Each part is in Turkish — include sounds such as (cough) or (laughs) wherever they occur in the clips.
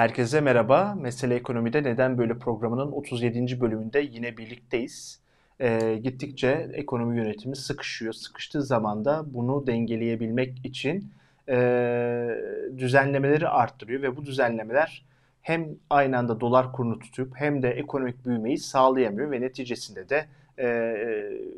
Herkese merhaba. Mesele Ekonomi'de Neden Böyle programının 37. bölümünde yine birlikteyiz. Ee, gittikçe ekonomi yönetimi sıkışıyor. Sıkıştığı zaman da bunu dengeleyebilmek için e, düzenlemeleri arttırıyor ve bu düzenlemeler hem aynı anda dolar kurunu tutup hem de ekonomik büyümeyi sağlayamıyor ve neticesinde de e,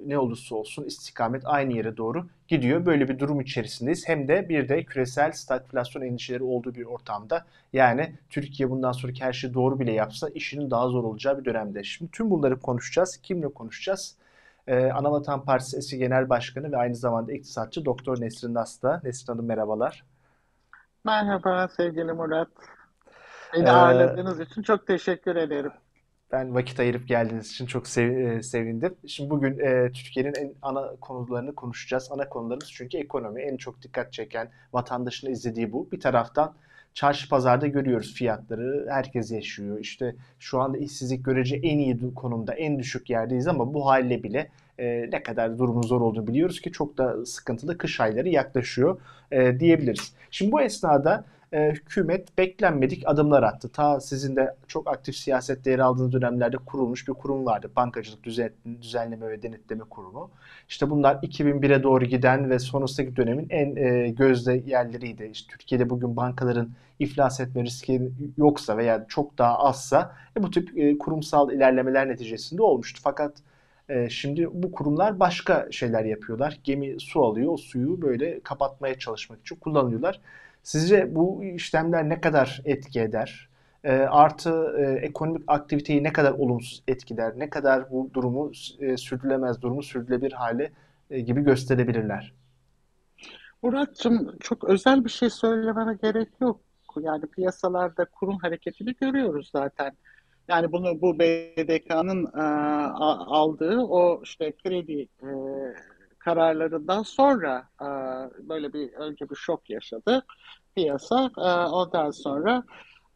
ne olursa olsun istikamet aynı yere doğru gidiyor. Böyle bir durum içerisindeyiz. Hem de bir de küresel stagflasyon endişeleri olduğu bir ortamda yani Türkiye bundan sonraki her şeyi doğru bile yapsa işinin daha zor olacağı bir dönemde. Şimdi tüm bunları konuşacağız. Kimle konuşacağız? Ee, Anavatan Partisi eski genel başkanı ve aynı zamanda iktisatçı Doktor Nesrin Nasta. Nesrin Hanım merhabalar. Merhaba sevgili Murat. Beni Ee, ağırladığınız için çok teşekkür ederim. Ben vakit ayırıp geldiğiniz için çok sev- e, sevindim. Şimdi bugün e, Türkiye'nin en ana konularını konuşacağız. Ana konularımız çünkü ekonomi. En çok dikkat çeken, vatandaşın izlediği bu. Bir taraftan çarşı pazarda görüyoruz fiyatları. Herkes yaşıyor. İşte şu anda işsizlik görece en iyi konumda, en düşük yerdeyiz ama bu haliyle bile e, ne kadar durumun zor olduğunu biliyoruz ki çok da sıkıntılı kış ayları yaklaşıyor e, diyebiliriz. Şimdi bu esnada e, hükümet beklenmedik adımlar attı. Ta sizin de çok aktif siyasette yer aldığınız dönemlerde kurulmuş bir kurum vardı. Bankacılık Düzen- Düzenleme ve Denetleme Kurumu. İşte bunlar 2001'e doğru giden ve sonrasındaki dönemin en e, gözde yerleriydi. İşte Türkiye'de bugün bankaların iflas etme riski yoksa veya çok daha azsa e, bu tip e, kurumsal ilerlemeler neticesinde olmuştu. Fakat e, şimdi bu kurumlar başka şeyler yapıyorlar. Gemi su alıyor, o suyu böyle kapatmaya çalışmak için kullanıyorlar. Sizce bu işlemler ne kadar etki eder? E, artı e, ekonomik aktiviteyi ne kadar olumsuz etkiler? Ne kadar bu durumu e, sürdürülemez durumu sürdürülebilir hale e, gibi gösterebilirler? Muratçım çok özel bir şey söylememe gerek yok. Yani piyasalarda kurun hareketini görüyoruz zaten. Yani bunu bu BDK'nın e, aldığı o işte kredi e, kararlarından sonra e, böyle bir önce bir şok yaşadı piyasa. E, ondan sonra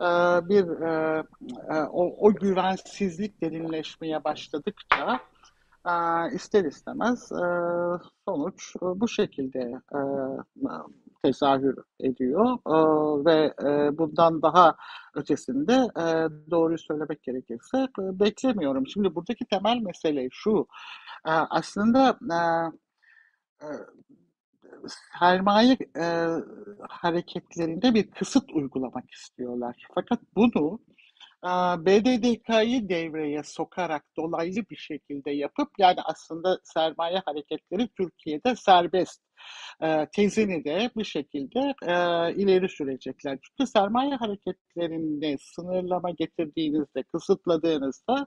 e, bir e, e, o, o güvensizlik derinleşmeye başladıkça ister istemez sonuç bu şekilde tezahür ediyor ve bundan daha ötesinde doğruyu söylemek gerekirse beklemiyorum. Şimdi buradaki temel mesele şu aslında sermaye e, hareketlerinde bir kısıt uygulamak istiyorlar. Fakat bunu BDDK'yı devreye sokarak dolaylı bir şekilde yapıp yani aslında sermaye hareketleri Türkiye'de serbest e, tezini de bir şekilde e, ileri sürecekler. Çünkü sermaye hareketlerinde sınırlama getirdiğinizde, kısıtladığınızda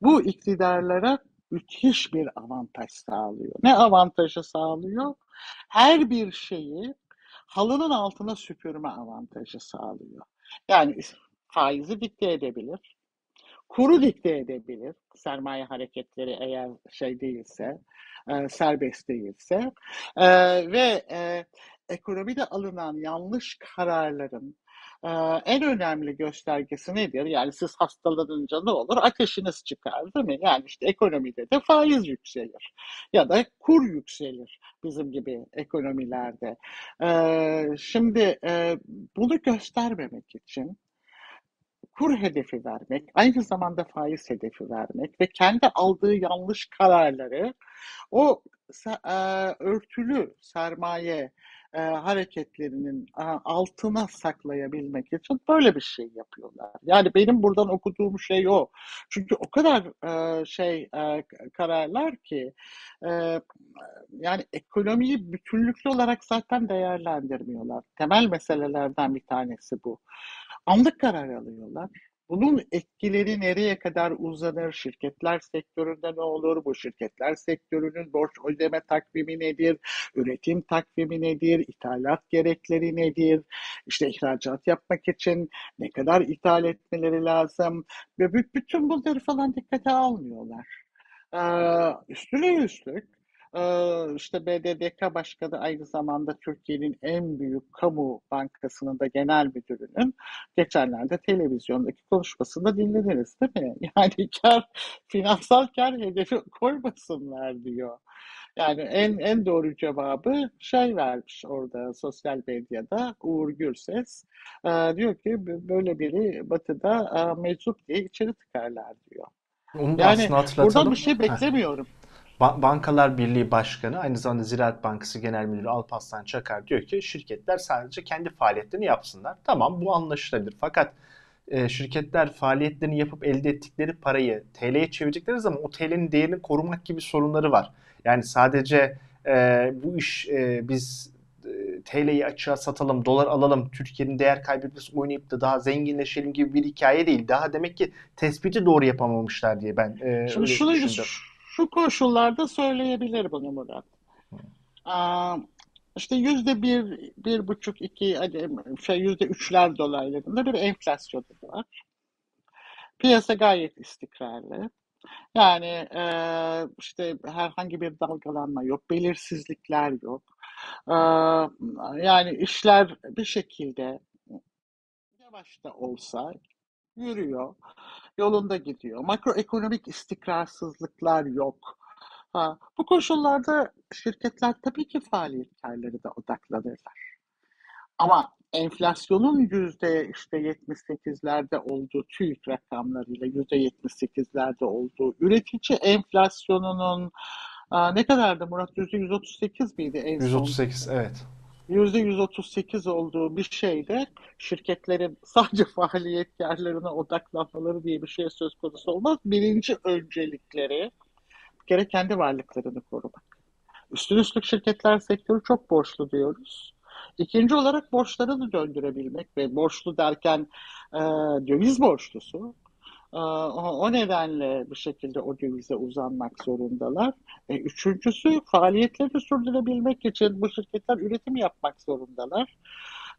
bu iktidarlara müthiş bir avantaj sağlıyor. Ne avantajı sağlıyor? Her bir şeyi halının altına süpürme avantajı sağlıyor. Yani faizi dikte edebilir. Kuru dikte edebilir. Sermaye hareketleri eğer şey değilse, e, serbest değilse. E, ve e, ekonomide alınan yanlış kararların e, en önemli göstergesi nedir? Yani siz hastalanınca ne olur? Ateşiniz çıkar değil mi? Yani işte ekonomide de faiz yükselir ya da kur yükselir bizim gibi ekonomilerde. E, şimdi e, bunu göstermemek için kur hedefi vermek, aynı zamanda faiz hedefi vermek ve kendi aldığı yanlış kararları o e, örtülü sermaye e, hareketlerinin altına saklayabilmek için böyle bir şey yapıyorlar. Yani benim buradan okuduğum şey o. Çünkü o kadar e, şey e, kararlar ki e, yani ekonomiyi bütünlüklü olarak zaten değerlendirmiyorlar. Temel meselelerden bir tanesi bu. Anlık karar alıyorlar. Bunun etkileri nereye kadar uzanır? Şirketler sektöründe ne olur? Bu şirketler sektörünün borç ödeme takvimi nedir? Üretim takvimi nedir? İthalat gerekleri nedir? İşte ihracat yapmak için ne kadar ithal etmeleri lazım? Ve bütün bunları falan dikkate almıyorlar. Üstüne üstlük işte BDDK Başkanı aynı zamanda Türkiye'nin en büyük kamu bankasının da genel müdürünün geçenlerde televizyondaki konuşmasında dinlediniz değil mi? (laughs) Yani kar, finansal kar hedefi koymasınlar diyor. Yani en en doğru cevabı şey vermiş orada sosyal medyada Uğur Gürses. Ee, diyor ki böyle biri Batı'da e, meczup diye içeri tıkarlar diyor. Onu Yani buradan bir şey Heh. Ba- Bankalar Birliği Başkanı aynı zamanda Ziraat Bankası Genel Müdürü Alparslan Çakar diyor ki şirketler sadece kendi faaliyetlerini yapsınlar. Tamam bu anlaşılabilir. Fakat e, şirketler faaliyetlerini yapıp elde ettikleri parayı TL'ye çevirecekleri zaman o TL'nin değerini korumak gibi sorunları var. Yani sadece e, bu iş e, biz e, TL'yi açığa satalım, dolar alalım, Türkiye'nin değer kaybetmesi oynayıp da daha zenginleşelim gibi bir hikaye değil. Daha demek ki tespiti doğru yapamamışlar diye ben e, Şimdi şunu düşündüm. Şu koşullarda söyleyebilir bunu Murat. Aa, işte yüzde bir, bir buçuk, iki, şey yüzde üçler dolaylarında bir enflasyon var. Piyasa gayet istikrarlı. Yani e, işte herhangi bir dalgalanma yok, belirsizlikler yok. E, yani işler bir şekilde yavaş da olsa yürüyor, yolunda gidiyor. Makroekonomik istikrarsızlıklar yok. Ha, bu koşullarda şirketler tabii ki faaliyet karları da odaklanırlar. Ama enflasyonun yüzde işte 78'lerde olduğu TÜİK rakamlarıyla yüzde 78'lerde olduğu üretici enflasyonunun ne kadardı Murat? Yüzde 138 miydi en son? 138 evet. Yüzde 138 olduğu bir şeyde şirketlerin (laughs) sadece faaliyet karlarına odaklanmaları diye bir şey söz konusu olmaz. Birinci öncelikleri bir kere kendi varlıklarını korumak. Üstün üstlük şirketler sektörü çok borçlu diyoruz. İkinci olarak borçlarını döndürebilmek ve borçlu derken e, döviz borçlusu. E, o, nedenle bir şekilde o dövize uzanmak zorundalar. E, üçüncüsü faaliyetlerini sürdürebilmek için bu şirketler üretim yapmak zorundalar.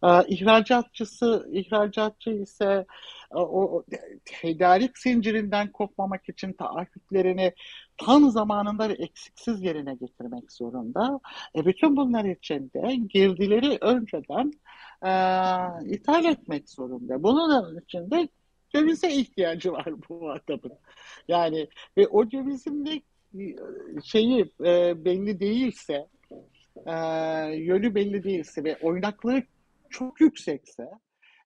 E, ihracatçısı, ihracatçı ise e, o tedarik zincirinden kopmamak için taahhütlerini tam zamanında ve eksiksiz yerine getirmek zorunda. E bütün bunlar için de girdileri önceden e, ithal etmek zorunda. Bunun için de dövize ihtiyacı var bu adamın. Yani ve o dövizin de şeyi e, belli değilse, e, yönü belli değilse ve oynaklığı çok yüksekse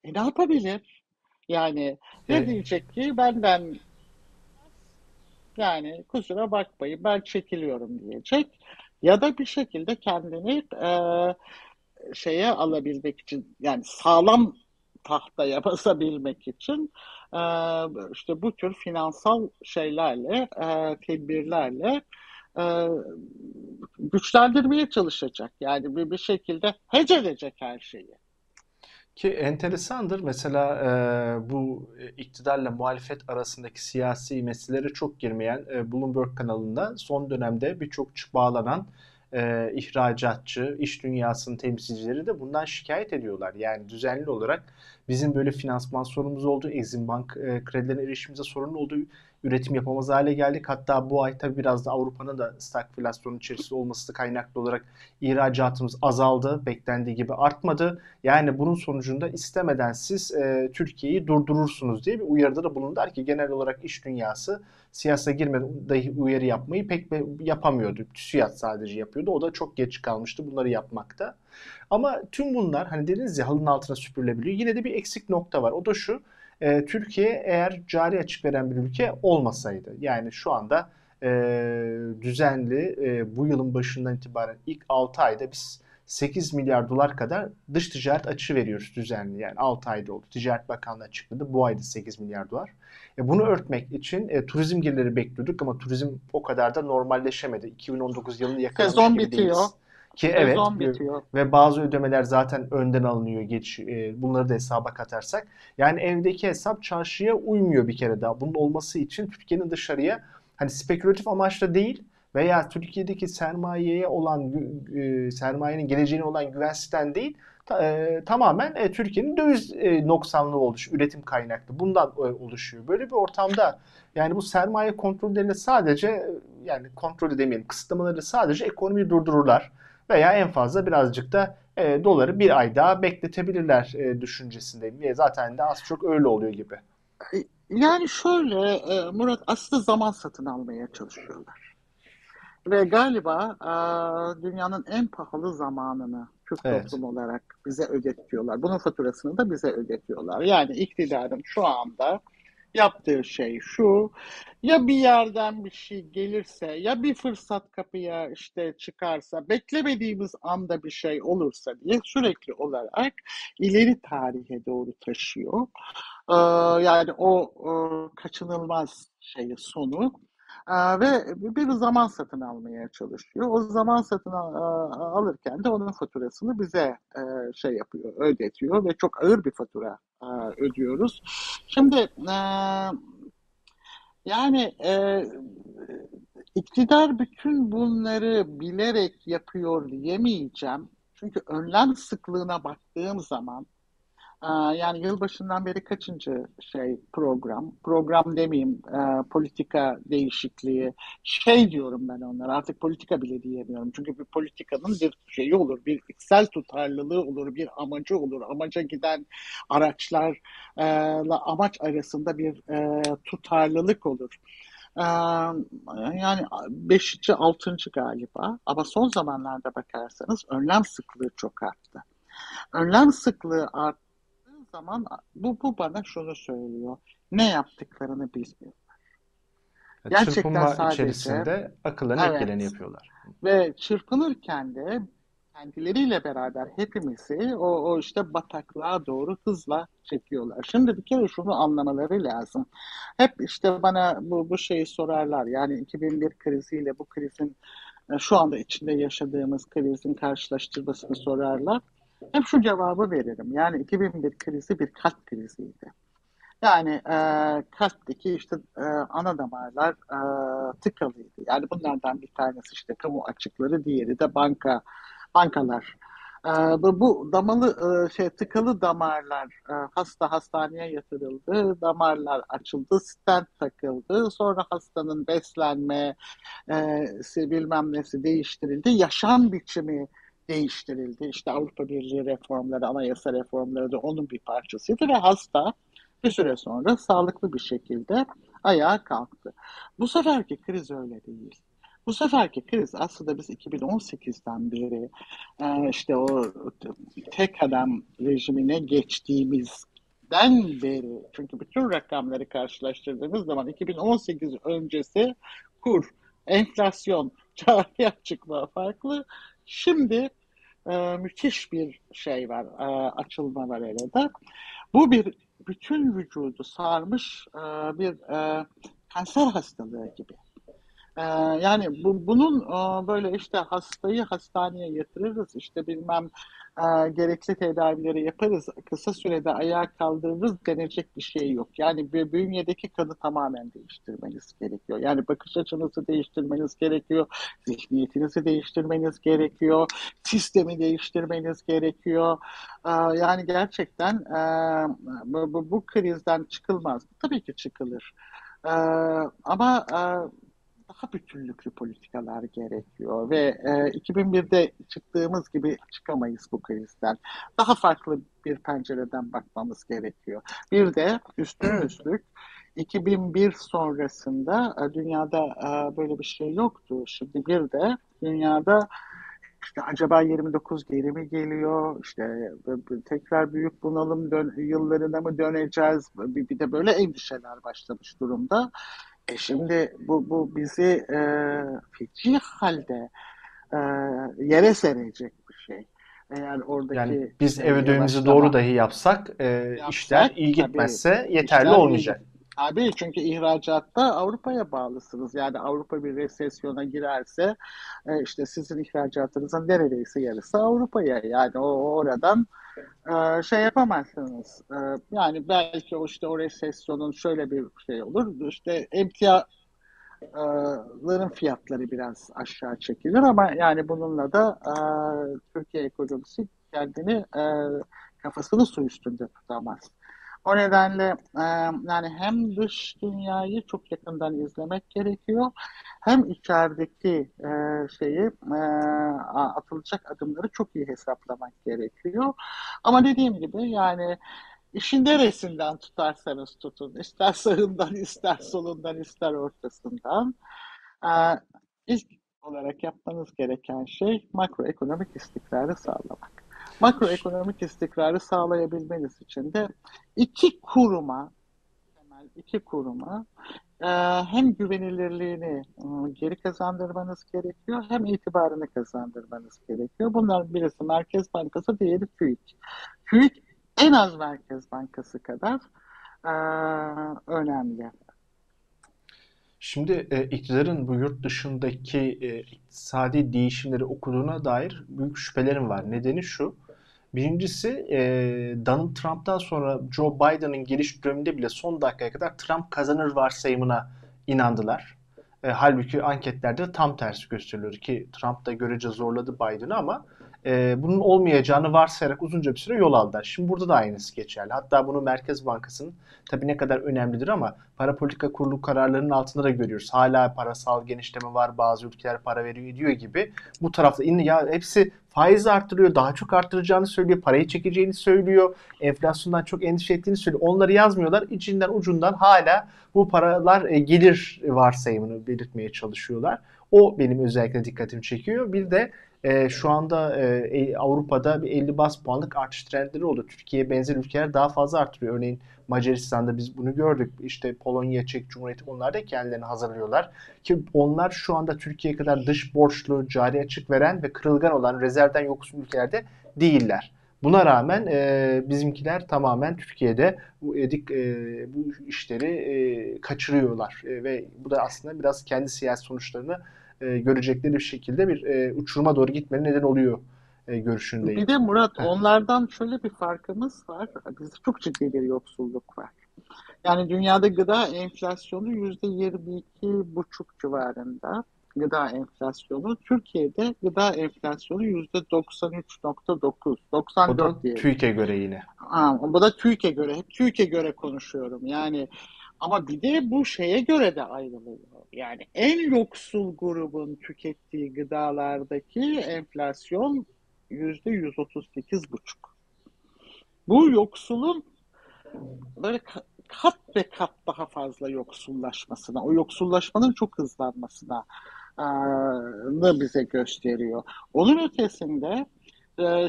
e, ne yapabilir? Yani ne E, diyecek ki benden yani kusura bakmayın ben çekiliyorum diyecek. Ya da bir şekilde kendini e, şeye alabilmek için yani sağlam tahtaya (laughs) basabilmek için e, işte bu tür finansal şeylerle, e, tedbirlerle e, güçlendirmeye çalışacak. Yani bir, bir şekilde hecedecek her şeyi. Ki enteresandır. Mesela e, bu iktidarla muhalefet arasındaki siyasi meselelere çok girmeyen e, Bloomberg kanalında son dönemde birçok bağlanan e, ihracatçı, iş dünyasının temsilcileri de bundan şikayet ediyorlar. Yani düzenli olarak bizim böyle finansman sorunumuz oldu, Exim Bank e, kredilerine erişimimize sorun oldu, üretim yapamaz hale geldik. Hatta bu ay tabii biraz da Avrupa'nın da stagflasyonun içerisinde olması kaynaklı olarak ihracatımız azaldı, beklendiği gibi artmadı. Yani bunun sonucunda istemeden siz e, Türkiye'yi durdurursunuz diye bir uyarıda da bulundular ki genel olarak iş dünyası siyasete girmeden dahi uyarı yapmayı pek yapamıyordu. TÜSİAD sadece yapıyordu. O da çok geç kalmıştı bunları yapmakta. Ama tüm bunlar hani dediniz ya halının altına süpürülebiliyor. Yine de bir eksik nokta var. O da şu. E, Türkiye eğer cari açık veren bir ülke olmasaydı yani şu anda e, düzenli e, bu yılın başından itibaren ilk 6 ayda biz 8 milyar dolar kadar dış ticaret açığı veriyoruz düzenli. Yani 6 ayda oldu. Ticaret Bakanlığı açıkladı. Bu ayda 8 milyar dolar. E bunu örtmek için e, turizm gelirleri bekliyorduk ama turizm o kadar da normalleşemedi. 2019 yılını yakalamış Sezon gibi bitiyor. değiliz. Ki evet Sezon ve, bitiyor. ve bazı ödemeler zaten önden alınıyor geç e, bunları da hesaba katarsak. Yani evdeki hesap çarşıya uymuyor bir kere daha. Bunun olması için Türkiye'nin dışarıya hani spekülatif amaçla değil veya Türkiye'deki sermayeye olan e, sermayenin geleceğine olan güvensizden değil ta, e, tamamen e, Türkiye'nin döviz e, noksanlığı oluş, üretim kaynaklı. Bundan e, oluşuyor. Böyle bir ortamda yani bu sermaye kontrollerini sadece e, yani kontrol demeyelim kısıtlamaları sadece ekonomiyi durdururlar veya en fazla birazcık da e, doları bir ay daha bekletebilirler e, düşüncesindeyim. E, zaten de az çok öyle oluyor gibi. Yani şöyle Murat aslında zaman satın almaya çalışıyorlar. Ve galiba dünyanın en pahalı zamanını Türk evet. toplum olarak bize ödetiyorlar. Bunun faturasını da bize ödetiyorlar. Yani iktidarın şu anda yaptığı şey şu. Ya bir yerden bir şey gelirse ya bir fırsat kapıya işte çıkarsa beklemediğimiz anda bir şey olursa diye sürekli olarak ileri tarihe doğru taşıyor. Ee, yani o, o kaçınılmaz şeyi sonu ve bir zaman satın almaya çalışıyor. O zaman satın alırken de onun faturasını bize şey yapıyor, ödetiyor ve çok ağır bir fatura ödüyoruz. Şimdi yani iktidar bütün bunları bilerek yapıyor diyemeyeceğim. Çünkü önlem sıklığına baktığım zaman yani yılbaşından beri kaçıncı şey program, program demeyeyim e, politika değişikliği, şey diyorum ben onlara artık politika bile diyemiyorum. Çünkü bir politikanın bir şeyi olur, bir içsel tutarlılığı olur, bir amacı olur. Amaca giden araçlarla amaç arasında bir e, tutarlılık olur. Yani 5. 6. galiba ama son zamanlarda bakarsanız önlem sıklığı çok arttı. Önlem sıklığı arttı zaman bu, bu bana şunu söylüyor. Ne yaptıklarını bilmiyorlar. Gerçekten Çırpınma sadece, içerisinde akıllarına evet, geleni yapıyorlar. Ve çırpınırken de kendileriyle beraber hepimizi o, o işte bataklığa doğru hızla çekiyorlar. Şimdi bir kere şunu anlamaları lazım. Hep işte bana bu, bu şeyi sorarlar. Yani 2001 kriziyle bu krizin şu anda içinde yaşadığımız krizin karşılaştırmasını sorarlar. Hep şu cevabı veririm. Yani 2001 krizi bir kalp kriziydi. Yani e, kalpteki işte e, ana damarlar e, tıkalıydı. Yani bunlardan bir tanesi işte kamu açıkları, diğeri de banka bankalar. E, bu, bu damalı e, şey tıkalı damarlar e, hasta hastaneye yatırıldı, damarlar açıldı, stent takıldı. Sonra hastanın beslenme e, bilmem nesi değiştirildi, yaşam biçimi değiştirildi. İşte Avrupa Birliği reformları, anayasa reformları da onun bir parçasıydı ve hasta bir süre sonra sağlıklı bir şekilde ayağa kalktı. Bu seferki kriz öyle değil. Bu seferki kriz aslında biz 2018'den beri e, işte o tek adam rejimine geçtiğimizden beri çünkü bütün rakamları karşılaştırdığımız zaman 2018 öncesi kur, enflasyon, (laughs) cari çıkma farklı. Şimdi e, müthiş bir şey var, e, açılma var arada. Bu bir bütün vücudu sarmış e, bir e, kanser hastalığı gibi. Ee, yani bu, bunun e, böyle işte hastayı hastaneye yatırırız, işte bilmem e, gerekli tedavileri yaparız, kısa sürede ayağa kaldırırız denecek bir şey yok. Yani bünyedeki kanı tamamen değiştirmeniz gerekiyor. Yani bakış açınızı değiştirmeniz gerekiyor, zihniyetinizi değiştirmeniz gerekiyor, sistemi değiştirmeniz gerekiyor. Ee, yani gerçekten e, bu, krizden çıkılmaz. Tabii ki çıkılır. Ee, ama daha bütünlüklü politikalar gerekiyor ve e, 2001'de çıktığımız gibi çıkamayız bu krizden. Daha farklı bir pencereden bakmamız gerekiyor. Bir de üstün üstlük 2001 sonrasında e, dünyada e, böyle bir şey yoktu. Şimdi bir de dünyada işte acaba 29 geri mi geliyor? İşte tekrar büyük bunalım dön yıllarına mı döneceğiz? Bir, bir de böyle endişeler başlamış durumda. E şimdi bu, bu bizi e, feci halde e, yere serecek bir şey. Eğer oradaki yani biz ev ödevimizi doğru dahi yapsak, e, yapsak işler iyi gitmezse tabii, yeterli olmayacak. Abi çünkü ihracatta Avrupa'ya bağlısınız. Yani Avrupa bir resesyona girerse e, işte sizin ihracatınızın neredeyse yarısı Avrupa'ya. Yani o oradan e, şey yapamazsınız. E, yani belki o işte o resesyonun şöyle bir şey olur. İşte emtiaların fiyatları biraz aşağı çekilir ama yani bununla da Türkiye ekonomisi kendini kafasını su üstünde tutamaz. O nedenle e, yani hem dış dünyayı çok yakından izlemek gerekiyor, hem içerideki e, şeyi e, atılacak adımları çok iyi hesaplamak gerekiyor. Ama dediğim gibi yani işin neresinden tutarsanız tutun, ister sağından, ister solundan, ister ortasından. E, ilk olarak yapmanız gereken şey makroekonomik istikrarı sağlamak. Makroekonomik istikrarı sağlayabilmeniz için de iki kuruma, temel iki kuruma e, hem güvenilirliğini e, geri kazandırmanız gerekiyor hem itibarını kazandırmanız gerekiyor. Bunlar birisi Merkez Bankası, diğeri TÜİK. TÜİK en az Merkez Bankası kadar e, önemli. Şimdi e, iktidarın bu yurt dışındaki e, iktisadi değişimleri okuduğuna dair büyük şüphelerim var. Nedeni şu. Birincisi e, Donald Trump'tan sonra Joe Biden'ın geliş döneminde bile son dakikaya kadar Trump kazanır varsayımına inandılar. E, halbuki anketlerde tam tersi gösteriliyor ki Trump da görece zorladı Biden'ı ama e, bunun olmayacağını varsayarak uzunca bir süre yol aldılar. Şimdi burada da aynısı geçerli. Hatta bunu Merkez Bankası'nın tabii ne kadar önemlidir ama para politika kurulu kararlarının altında da görüyoruz. Hala parasal genişleme var, bazı ülkeler para veriyor ediyor gibi. Bu tarafta ya hepsi faiz arttırıyor, daha çok arttıracağını söylüyor, parayı çekeceğini söylüyor, enflasyondan çok endişe ettiğini söylüyor. Onları yazmıyorlar. İçinden ucundan hala bu paralar e, gelir varsayımını belirtmeye çalışıyorlar. O benim özellikle dikkatimi çekiyor. Bir de e, şu anda e, Avrupa'da bir 50 bas puanlık artış trendleri oldu. Türkiye benzer ülkeler daha fazla artırıyor. Örneğin Macaristan'da biz bunu gördük. İşte Polonya, Çek Cumhuriyeti onlar da kendilerini hazırlıyorlar. Ki onlar şu anda Türkiye kadar dış borçlu, cari açık veren ve kırılgan olan rezervden yoksun ülkelerde değiller. Buna rağmen e, bizimkiler tamamen Türkiye'de bu e, bu işleri e, kaçırıyorlar e, ve bu da aslında biraz kendi siyasi sonuçlarını e, görecekleri bir şekilde bir e, uçuruma doğru gitmenin neden oluyor e, görüşündeyim. Bir de Murat onlardan şöyle bir farkımız var. Bizde çok ciddi bir yoksulluk var. Yani dünyada gıda enflasyonu yüzde yirmi iki buçuk civarında gıda enflasyonu. Türkiye'de gıda enflasyonu yüzde 93.9, 94 diye. TÜİK'e göre yine. Ha, bu da TÜİK'e göre. Hep TÜİK'e göre konuşuyorum. Yani ama bir de bu şeye göre de ayrılıyor. Yani en yoksul grubun tükettiği gıdalardaki enflasyon yüzde 138 buçuk. Bu yoksulun böyle kat ve kat daha fazla yoksullaşmasına, o yoksullaşmanın çok hızlanmasına da bize gösteriyor. Onun ötesinde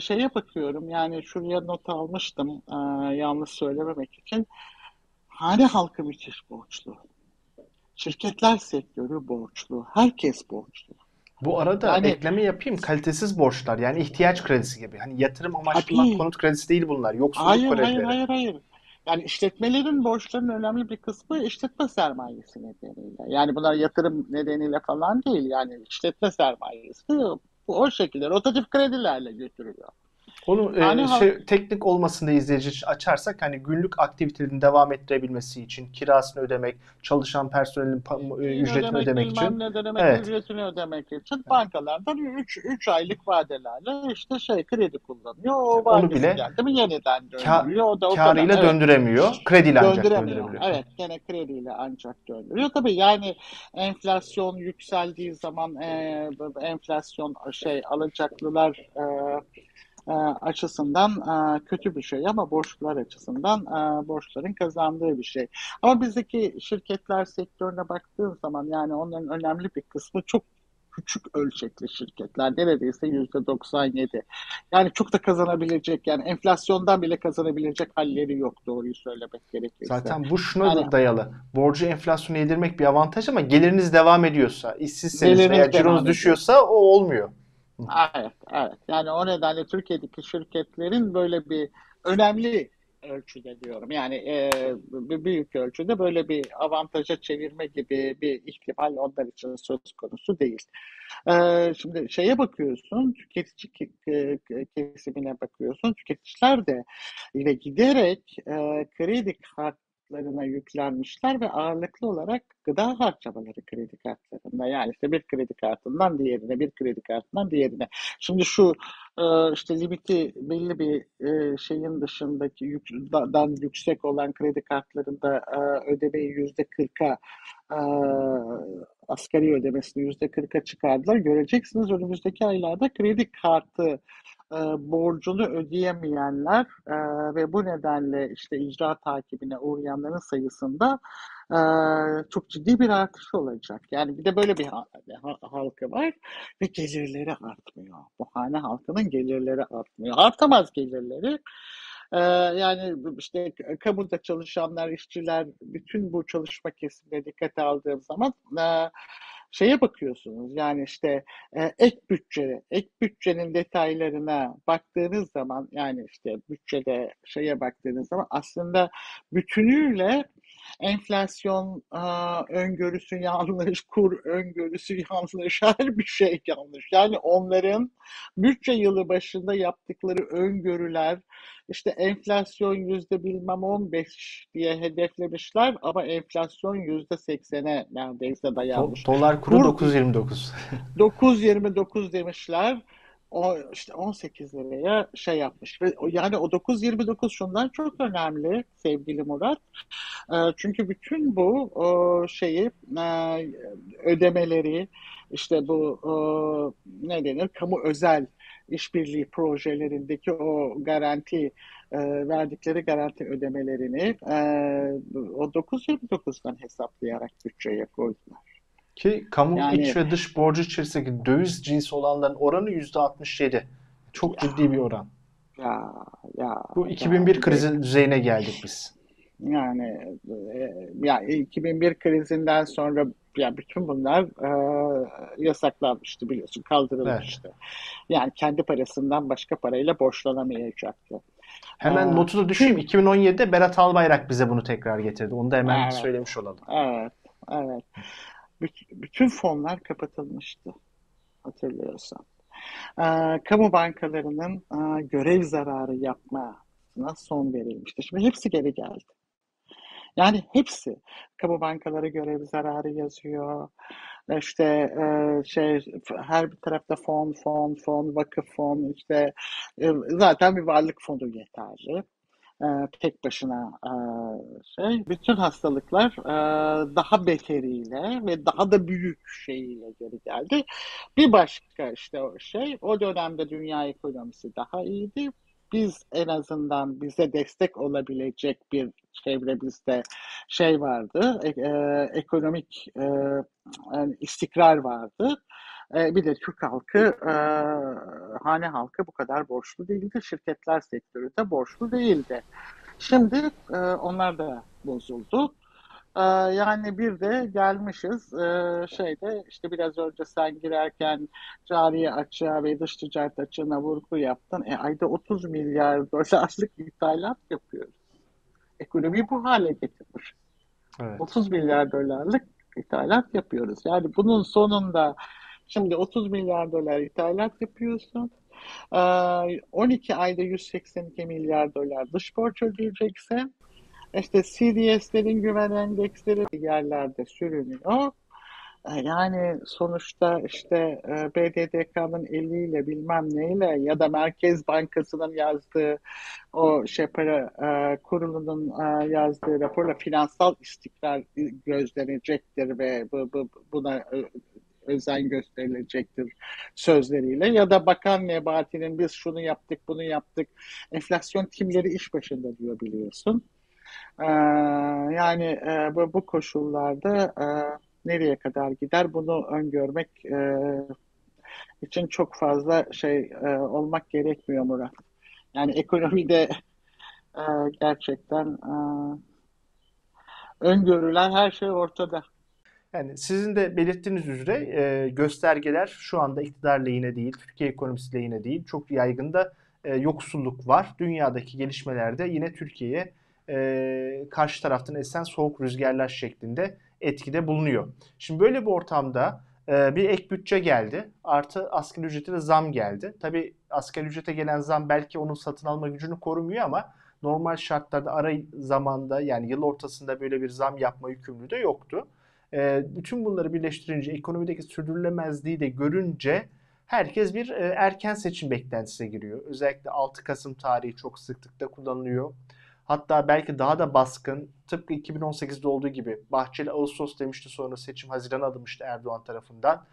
şeye bakıyorum yani şuraya not almıştım yanlış söylememek için hane halkı müthiş borçlu. Şirketler sektörü borçlu. Herkes borçlu. Bu arada yani, ekleme yapayım. Kalitesiz borçlar yani ihtiyaç kredisi gibi. Hani yatırım amaçlı konut kredisi değil bunlar. Yoksulluk hayır, kredileri. Hayır hayır hayır. Yani işletmelerin borçlarının önemli bir kısmı işletme sermayesi nedeniyle. Yani bunlar yatırım nedeniyle falan değil. Yani işletme sermayesi bu o şekilde rotatif kredilerle götürülüyor. Onu e, yani, şey, teknik olmasında izleyici açarsak hani günlük aktivitelerin devam ettirebilmesi için kirasını ödemek, çalışan personelin e, ücretini ödemek, ödemek için. Ne demek, evet. ücretini ödemek için bankalardan 3 3 aylık vadelerle işte şey kredi kullanıyor. O Onu bile geldi mi yeniden döndürüyor. O da o karıyla kadar. döndüremiyor. Evet. Krediyle ancak döndürebiliyor. Evet, gene krediyle ancak döndürüyor. Tabii yani enflasyon yükseldiği zaman e, enflasyon şey alacaklılar e, e, açısından e, kötü bir şey ama borçlular açısından e, borçların kazandığı bir şey. Ama bizdeki şirketler sektörüne baktığın zaman yani onların önemli bir kısmı çok küçük ölçekli şirketler neredeyse yüzde 97. Yani çok da kazanabilecek yani enflasyondan bile kazanabilecek halleri yok doğruyu söylemek gerekirse. Zaten bu şuna yani, dayalı. Borcu enflasyonu yedirmek bir avantaj ama geliriniz devam ediyorsa, işsizseniz veya cironuz düşüyorsa o olmuyor. Evet, evet. Yani o nedenle Türkiye'deki şirketlerin böyle bir önemli ölçüde diyorum. Yani e, büyük ölçüde böyle bir avantaja çevirme gibi bir ihtimal onlar için söz konusu değil. E, şimdi şeye bakıyorsun, tüketici kesimine bakıyorsun. Tüketiciler de ile giderek e, kredi kart kartlarına yüklenmişler ve ağırlıklı olarak gıda harcamaları kredi kartlarında. Yani işte bir kredi kartından diğerine, bir kredi kartından diğerine. Şimdi şu e, işte limiti belli bir e, şeyin dışındaki dan yüksek olan kredi kartlarında e, ödemeyi yüzde kırka asgari ödemesini yüzde kırka çıkardılar. Göreceksiniz önümüzdeki aylarda kredi kartı e, borcunu ödeyemeyenler e, ve bu nedenle işte icra takibine uğrayanların sayısında e, çok ciddi bir artış olacak. Yani bir de böyle bir ha- ha- halkı var ve gelirleri artmıyor. Bu hane halkının gelirleri artmıyor. Artamaz gelirleri. Ee, yani işte kamuda çalışanlar, işçiler, bütün bu çalışma kesimine dikkate aldığım zaman e, şeye bakıyorsunuz. Yani işte e, ek bütçe, ek bütçenin detaylarına baktığınız zaman yani işte bütçede şeye baktığınız zaman aslında bütünüyle enflasyon aa, öngörüsü yanlış, kur öngörüsü yanlış, (laughs) her bir şey yanlış. Yani onların bütçe yılı başında yaptıkları öngörüler işte enflasyon yüzde bilmem 15 diye hedeflemişler ama enflasyon yüzde 80'e neredeyse dayanmış. dolar kuru Kur 9.29. 9.29 (laughs) demişler. O işte 18 liraya şey yapmış ve yani o 9.29 şundan çok önemli sevgili Murat. E, çünkü bütün bu şeyi e, ödemeleri işte bu ne denir kamu özel işbirliği projelerindeki o garanti e, verdikleri garanti ödemelerini e, o 9.29'dan hesaplayarak bütçeye koydular. Ki kamu Yani iç ve dış borcu içerisindeki döviz cinsi olanların oranı %67. Çok ya ciddi bir oran. ya ya Bu ya 2001 bir de krizi düzeyine geldik biz. yani e, ya 2001 krizinden sonra ya bütün bunlar e, yasaklanmıştı biliyorsun Evet. kaldırılmıştı. Yani kendi parasından başka parayla borçlanamayacaktı. Hemen E, notu da düşeyim. tüm 2017'de Berat Albayrak bize bunu tekrar getirdi. Onu da hemen evet söylemiş olalım. evet evet bütün fonlar kapatılmıştı hatırlıyorsan. E, kamu bankalarının e, görev zararı yapmasına son verilmişti. Şimdi hepsi geri geldi. Yani hepsi kamu bankaları görev zararı yazıyor. İşte e, şey her bir tarafta fon, fon, fon, vakıf fon işte e, zaten bir varlık fonu yeterli. E, tek başına e, şey bütün hastalıklar e, daha beteriyle ve daha da büyük şeyiyle geri geldi. Bir başka işte o şey o dönemde dünya ekonomisi daha iyiydi. Biz en azından bize destek olabilecek bir çevremizde şey vardı, ekonomik istikrar vardı. E, bir de Türk halkı, e, hane halkı bu kadar borçlu değildi. Şirketler sektörü de borçlu değildi. Şimdi e, onlar da bozuldu. E, yani bir de gelmişiz e, şeyde işte biraz önce sen girerken cari açığa ve dış ticaret açığına vurgu yaptın. E, ayda 30 milyar dolarlık ithalat yapıyoruz. Ekonomiyi bu hale getirmiş. Evet. 30 milyar dolarlık ithalat yapıyoruz. Yani bunun sonunda şimdi 30 milyar dolar ithalat yapıyorsun. Ee, 12 ayda 182 milyar dolar dış borç ödeyeceksin. İşte CDS'lerin güven endeksleri yerlerde sürünüyor. E, Yani sonuçta işte e, BDDK'nın eliyle bilmem neyle ya da Merkez Bankası'nın yazdığı o şey para e, kurulunun yazdığı raporla finansal istikrar gözlenecektir ve bu, bu, buna özen gösterilecektir sözleriyle ya da Bakan Nebati'nin biz şunu yaptık bunu yaptık enflasyon timleri iş başında diyor biliyorsun. Ee, yani e, bu, bu koşullarda e, nereye kadar gider bunu öngörmek e, için çok fazla şey e, olmak gerekmiyor Murat. Yani ekonomide e, gerçekten e, öngörülen her şey ortada. Yani sizin de belirttiğiniz üzere e, göstergeler şu anda iktidar lehine değil, Türkiye ekonomisi lehine değil. Çok yaygın da e, yoksulluk var. Dünyadaki gelişmelerde yine Türkiye'ye e, karşı taraftan esen soğuk rüzgarlar şeklinde etkide bulunuyor. Şimdi böyle bir ortamda e, bir ek bütçe geldi. Artı asgari ücrete de zam geldi. Tabii asgari ücrete gelen zam belki onun satın alma gücünü korumuyor ama normal şartlarda ara zamanda yani yıl ortasında böyle bir zam yapma yükümlülüğü de yoktu. E, bütün bunları birleştirince ekonomideki sürdürülemezliği de görünce herkes bir e, erken seçim beklentisine giriyor. Özellikle 6 Kasım tarihi çok sıklıkla kullanılıyor. Hatta belki daha da baskın tıpkı 2018'de olduğu gibi Bahçeli Ağustos demişti sonra seçim Haziran alınmıştı Erdoğan tarafından.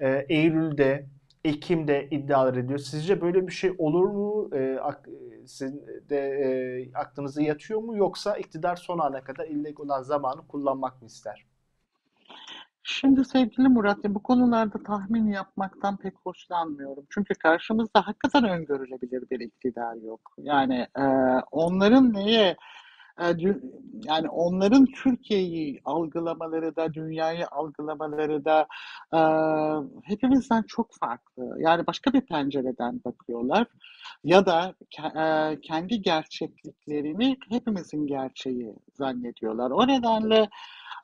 E, Eylül'de Ekim'de iddialar ediyor. Sizce böyle bir şey olur mu? E, ak, sizin de e, aklınıza yatıyor mu? Yoksa iktidar son ana kadar elde olan zamanı kullanmak mı ister? Şimdi sevgili Murat, bu konularda tahmin yapmaktan pek hoşlanmıyorum. Çünkü karşımızda hakikaten öngörülebilir bir iktidar yok. Yani e, onların neye e, yani onların Türkiye'yi algılamaları da, dünyayı algılamaları da e, hepimizden çok farklı. Yani başka bir pencereden bakıyorlar ya da e, kendi gerçekliklerini hepimizin gerçeği zannediyorlar. O nedenle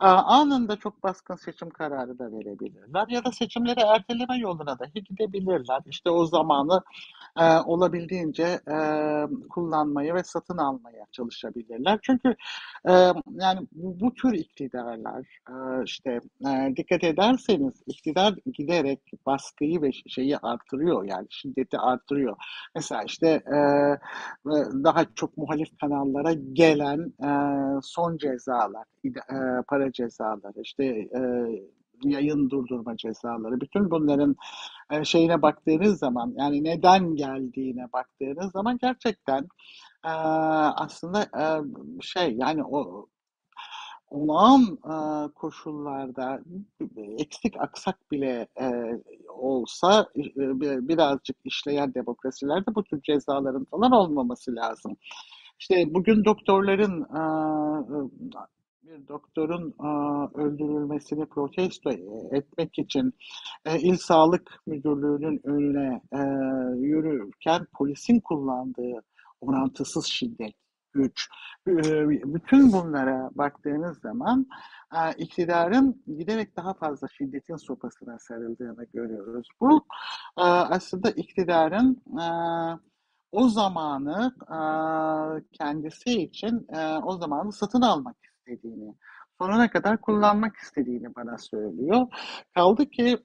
anında çok baskın seçim kararı da verebilirler ya da seçimleri erteleme yoluna dahi gidebilirler. İşte o zamanı e, olabildiğince e, kullanmaya ve satın almaya çalışabilirler. Çünkü e, yani bu, tür iktidarlar e, işte e, dikkat ederseniz iktidar giderek baskıyı ve şeyi artırıyor yani şiddeti artırıyor. Mesela işte e, daha çok muhalif kanallara gelen e, son cezalar, e, para cezaları, işte e, yayın durdurma cezaları, bütün bunların e, şeyine baktığınız zaman, yani neden geldiğine baktığınız zaman gerçekten e, aslında e, şey yani o olağan e, koşullarda eksik aksak bile e, olsa e, birazcık işleyen demokrasilerde bu tür cezaların falan olmaması lazım. İşte bugün doktorların bir doktorun öldürülmesini protesto etmek için İl Sağlık Müdürlüğü'nün önüne yürürken polisin kullandığı orantısız şiddet, güç, bütün bunlara baktığınız zaman iktidarın giderek daha fazla şiddetin sopasına sarıldığını görüyoruz. Bu aslında iktidarın o zamanı kendisi için o zamanı satın almak istediğini, sonuna kadar kullanmak istediğini bana söylüyor. Kaldı ki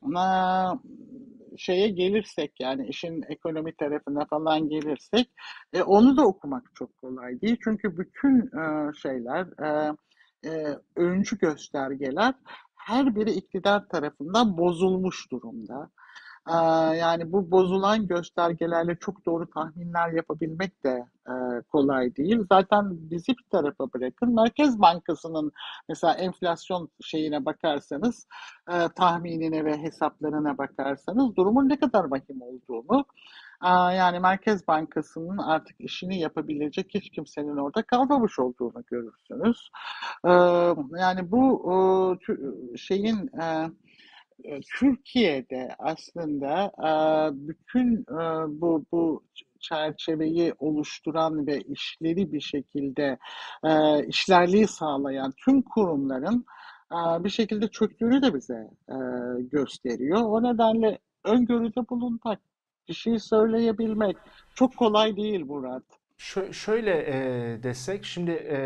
şeye gelirsek yani işin ekonomi tarafına falan gelirsek e, onu da okumak çok kolay değil. Çünkü bütün e, şeyler e, e, öncü göstergeler her biri iktidar tarafından bozulmuş durumda. Yani bu bozulan göstergelerle çok doğru tahminler yapabilmek de kolay değil. Zaten bizi bir tarafa bırakın. Merkez Bankası'nın mesela enflasyon şeyine bakarsanız, tahminine ve hesaplarına bakarsanız durumun ne kadar vahim olduğunu yani Merkez Bankası'nın artık işini yapabilecek hiç kimsenin orada kalmamış olduğunu görürsünüz. Yani bu şeyin Türkiye'de aslında bütün bu bu çerçeveyi oluşturan ve işleri bir şekilde işlerliği sağlayan tüm kurumların bir şekilde çöktüğünü de bize gösteriyor. O nedenle öngörüde bulunmak, bir şey söyleyebilmek çok kolay değil Murat. Şö- şöyle e, desek, şimdi e,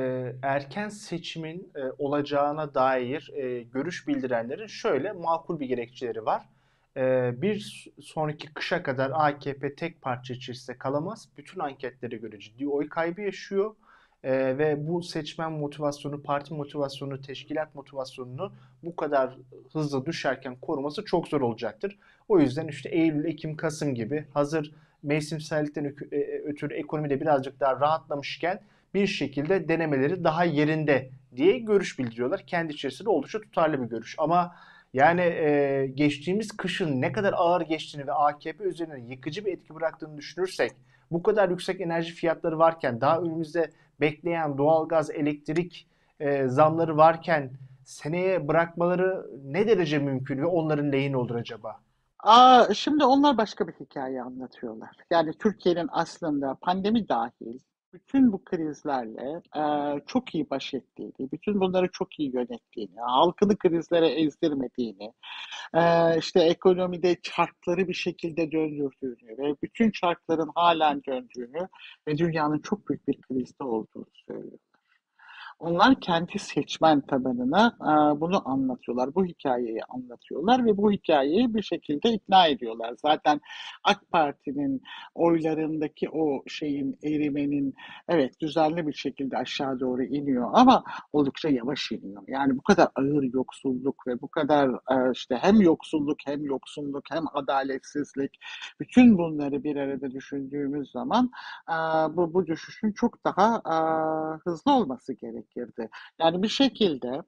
erken seçimin e, olacağına dair e, görüş bildirenlerin şöyle makul bir gerekçeleri var. E, bir sonraki kışa kadar AKP tek parça içerisinde kalamaz. Bütün anketlere göre ciddi oy kaybı yaşıyor. E, ve bu seçmen motivasyonu, parti motivasyonu, teşkilat motivasyonunu bu kadar hızlı düşerken koruması çok zor olacaktır. O yüzden işte Eylül, Ekim, Kasım gibi hazır mevsimsellikten e, e, ötürü ekonomide birazcık daha rahatlamışken bir şekilde denemeleri daha yerinde diye görüş bildiriyorlar. Kendi içerisinde oldukça tutarlı bir görüş. Ama yani e, geçtiğimiz kışın ne kadar ağır geçtiğini ve AKP üzerine yıkıcı bir etki bıraktığını düşünürsek bu kadar yüksek enerji fiyatları varken daha önümüzde bekleyen doğalgaz, elektrik e, zamları varken seneye bırakmaları ne derece mümkün ve onların lehine olur acaba? Aa, şimdi onlar başka bir hikaye anlatıyorlar. Yani Türkiye'nin aslında pandemi dahil bütün bu krizlerle e, çok iyi baş ettiğini, bütün bunları çok iyi yönettiğini, halkını krizlere ezdirmediğini, e, işte ekonomide çarkları bir şekilde döndürdüğünü ve bütün çarkların halen döndüğünü ve dünyanın çok büyük bir krizde olduğunu söylüyor. Onlar kendi seçmen tabanına e, bunu anlatıyorlar, bu hikayeyi anlatıyorlar ve bu hikayeyi bir şekilde ikna ediyorlar. Zaten AK Parti'nin oylarındaki o şeyin erimenin evet düzenli bir şekilde aşağı doğru iniyor ama oldukça yavaş iniyor. Yani bu kadar ağır yoksulluk ve bu kadar e, işte hem yoksulluk hem yoksulluk hem adaletsizlik bütün bunları bir arada düşündüğümüz zaman e, bu bu düşüşün çok daha e, hızlı olması gerekirdi. Yani bir şekilde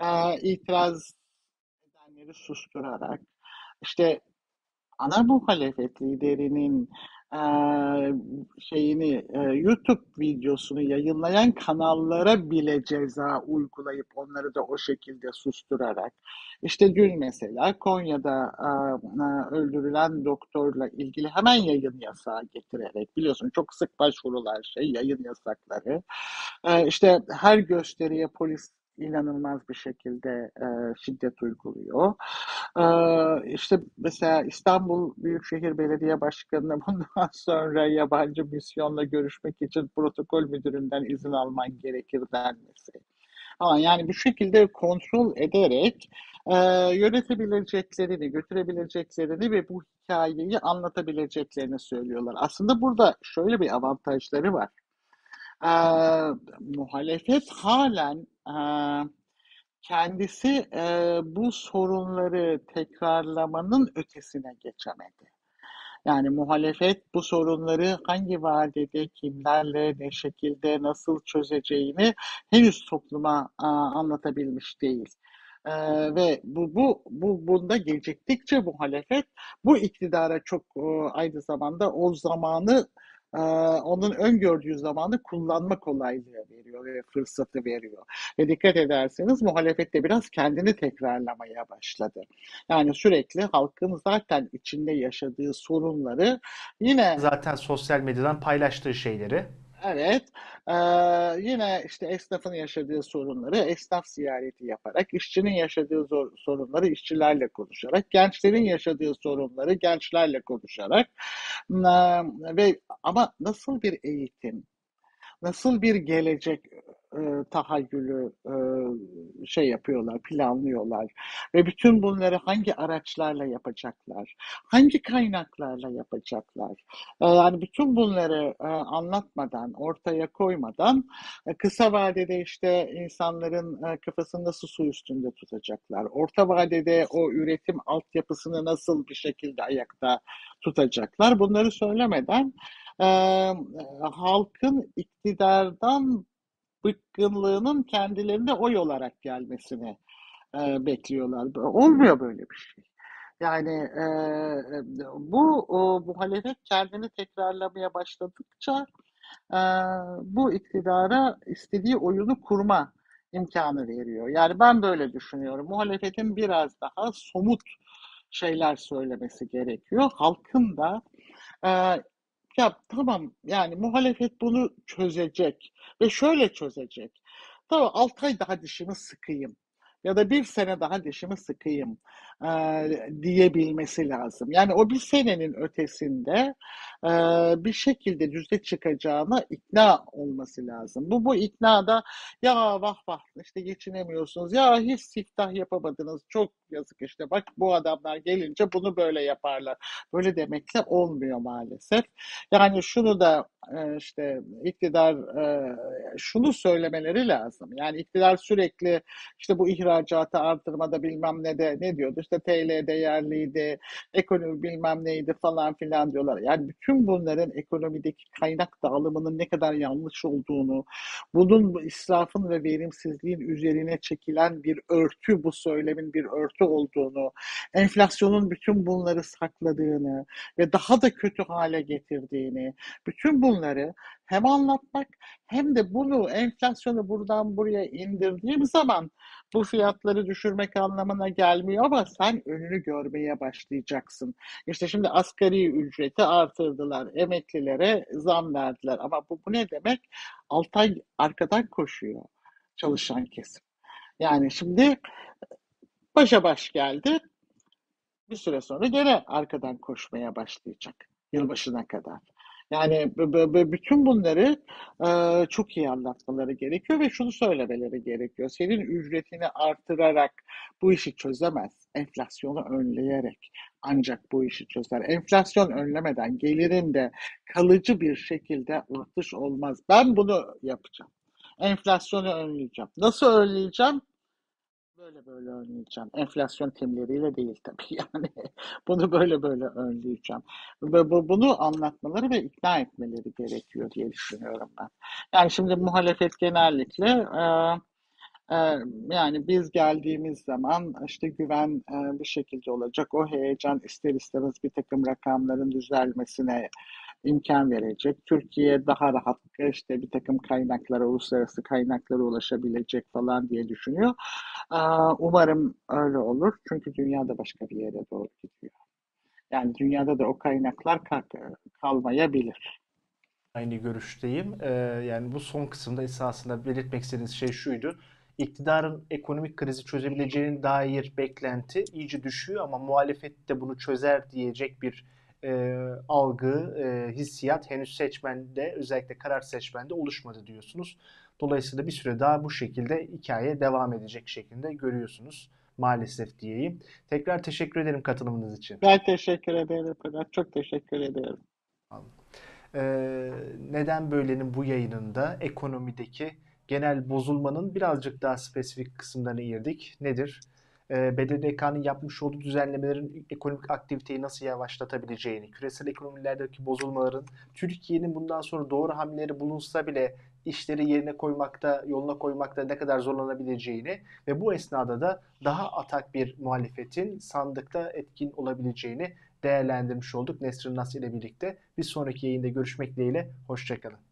e, itiraz edenleri susturarak işte ana muhalefet liderinin şeyini YouTube videosunu yayınlayan kanallara bile ceza uygulayıp onları da o şekilde susturarak işte dün mesela Konya'da öldürülen doktorla ilgili hemen yayın yasağı getirerek biliyorsun çok sık başvurular şey yayın yasakları işte her gösteriye polis inanılmaz bir şekilde e, şiddet uyguluyor. E, işte mesela İstanbul Büyükşehir Belediye Başkanı'na (laughs) bundan sonra yabancı misyonla görüşmek için protokol müdüründen izin alman gerekir denmesi. Ama yani bu şekilde kontrol ederek e, yönetebileceklerini, götürebileceklerini ve bu hikayeyi anlatabileceklerini söylüyorlar. Aslında burada şöyle bir avantajları var. E, muhalefet halen e, kendisi e, bu sorunları tekrarlamanın ötesine geçemedi. Yani muhalefet bu sorunları hangi vadede, kimlerle, ne şekilde, nasıl çözeceğini henüz topluma a, anlatabilmiş değil. Ee, ve bu, bu, bu bunda geciktikçe muhalefet bu iktidara çok e, aynı zamanda o zamanı onun öngördüğü zamanı kullanma kolaylığı veriyor ve fırsatı veriyor. Ve dikkat ederseniz muhalefet de biraz kendini tekrarlamaya başladı. Yani sürekli halkın zaten içinde yaşadığı sorunları yine Zaten sosyal medyadan paylaştığı şeyleri Evet. Ee, yine işte esnafın yaşadığı sorunları esnaf ziyareti yaparak, işçinin yaşadığı zor, sorunları işçilerle konuşarak, gençlerin yaşadığı sorunları gençlerle konuşarak ee, ve ama nasıl bir eğitim, nasıl bir gelecek e, tahayyülü e, şey yapıyorlar, planlıyorlar ve bütün bunları hangi araçlarla yapacaklar, hangi kaynaklarla yapacaklar. E, yani bütün bunları e, anlatmadan, ortaya koymadan e, kısa vadede işte insanların e, kafasını nasıl su üstünde tutacaklar, orta vadede o üretim altyapısını nasıl bir şekilde ayakta tutacaklar. Bunları söylemeden e, halkın iktidardan bıkkınlığının kendilerine oy olarak gelmesini e, bekliyorlar. Olmuyor böyle bir şey. Yani e, bu o, muhalefet kendini tekrarlamaya başladıkça e, bu iktidara istediği oyunu kurma imkanı veriyor. Yani ben böyle düşünüyorum. Muhalefetin biraz daha somut şeyler söylemesi gerekiyor. Halkın da e, ya tamam yani muhalefet bunu çözecek ve şöyle çözecek. Tamam 6 ay daha dişimi sıkayım ya da bir sene daha dişimi sıkayım e, diyebilmesi lazım. Yani o bir senenin ötesinde e, bir şekilde düzde çıkacağına ikna olması lazım. Bu bu iknada ya vah vah işte geçinemiyorsunuz ya hiç siftah yapamadınız çok yazık işte bak bu adamlar gelince bunu böyle yaparlar. Böyle demekle olmuyor maalesef. Yani şunu da e, işte iktidar e, şunu söylemeleri lazım. Yani iktidar sürekli işte bu ihracatı artırmada bilmem ne de ne diyordu işte TL değerliydi, ekonomi bilmem neydi falan filan diyorlar. Yani bütün bunların ekonomideki kaynak dağılımının ne kadar yanlış olduğunu, bunun israfın ve verimsizliğin üzerine çekilen bir örtü, bu söylemin bir örtü olduğunu, enflasyonun bütün bunları sakladığını ve daha da kötü hale getirdiğini, bütün bunları hem anlatmak hem de bunu enflasyonu buradan buraya indirdiğim zaman bu fiyatları düşürmek anlamına gelmiyor ama sen önünü görmeye başlayacaksın. İşte şimdi asgari ücreti artırdılar, emeklilere zam verdiler ama bu, bu ne demek? Altay arkadan koşuyor çalışan kesim. Yani şimdi başa baş geldi. Bir süre sonra gene arkadan koşmaya başlayacak yılbaşına kadar. Yani bütün bunları e, çok iyi anlatmaları gerekiyor ve şunu söylemeleri gerekiyor. Senin ücretini artırarak bu işi çözemez. Enflasyonu önleyerek ancak bu işi çözer. Enflasyon önlemeden gelirin de kalıcı bir şekilde artış olmaz. Ben bunu yapacağım. Enflasyonu önleyeceğim. Nasıl önleyeceğim? Böyle böyle önleyeceğim. Enflasyon timleriyle değil tabii (laughs) yani. Bunu böyle böyle önleyeceğim. Bu- bu- Bunu anlatmaları ve ikna etmeleri gerekiyor diye düşünüyorum ben. Yani şimdi muhalefet genellikle e, e, yani biz geldiğimiz zaman işte güven e, bir şekilde olacak. O heyecan ister istemez bir takım rakamların düzelmesine imkan verecek. Türkiye daha rahat işte bir takım kaynaklara, uluslararası kaynaklara ulaşabilecek falan diye düşünüyor. Umarım öyle olur. Çünkü dünyada başka bir yere doğru gidiyor. Yani dünyada da o kaynaklar kal- kalmayabilir. Aynı görüşteyim. Ee, yani bu son kısımda esasında belirtmek istediğiniz şey şuydu. İktidarın ekonomik krizi çözebileceğine dair beklenti iyice düşüyor ama muhalefet de bunu çözer diyecek bir e, algı, e, hissiyat henüz seçmende, özellikle karar seçmende oluşmadı diyorsunuz. Dolayısıyla bir süre daha bu şekilde hikaye devam edecek şeklinde görüyorsunuz. Maalesef diyeyim. Tekrar teşekkür ederim katılımınız için. Ben teşekkür ederim. Fırat. Çok teşekkür ederim. Ee, Neden Böyle'nin bu yayınında ekonomideki genel bozulmanın birazcık daha spesifik kısımlarına girdik. Nedir? Ee, BDDK'nın yapmış olduğu düzenlemelerin ekonomik aktiviteyi nasıl yavaşlatabileceğini, küresel ekonomilerdeki bozulmaların Türkiye'nin bundan sonra doğru hamleleri bulunsa bile işleri yerine koymakta, yoluna koymakta ne kadar zorlanabileceğini ve bu esnada da daha atak bir muhalefetin sandıkta etkin olabileceğini değerlendirmiş olduk Nesrin Nas ile birlikte. Bir sonraki yayında görüşmek dileğiyle. Hoşçakalın.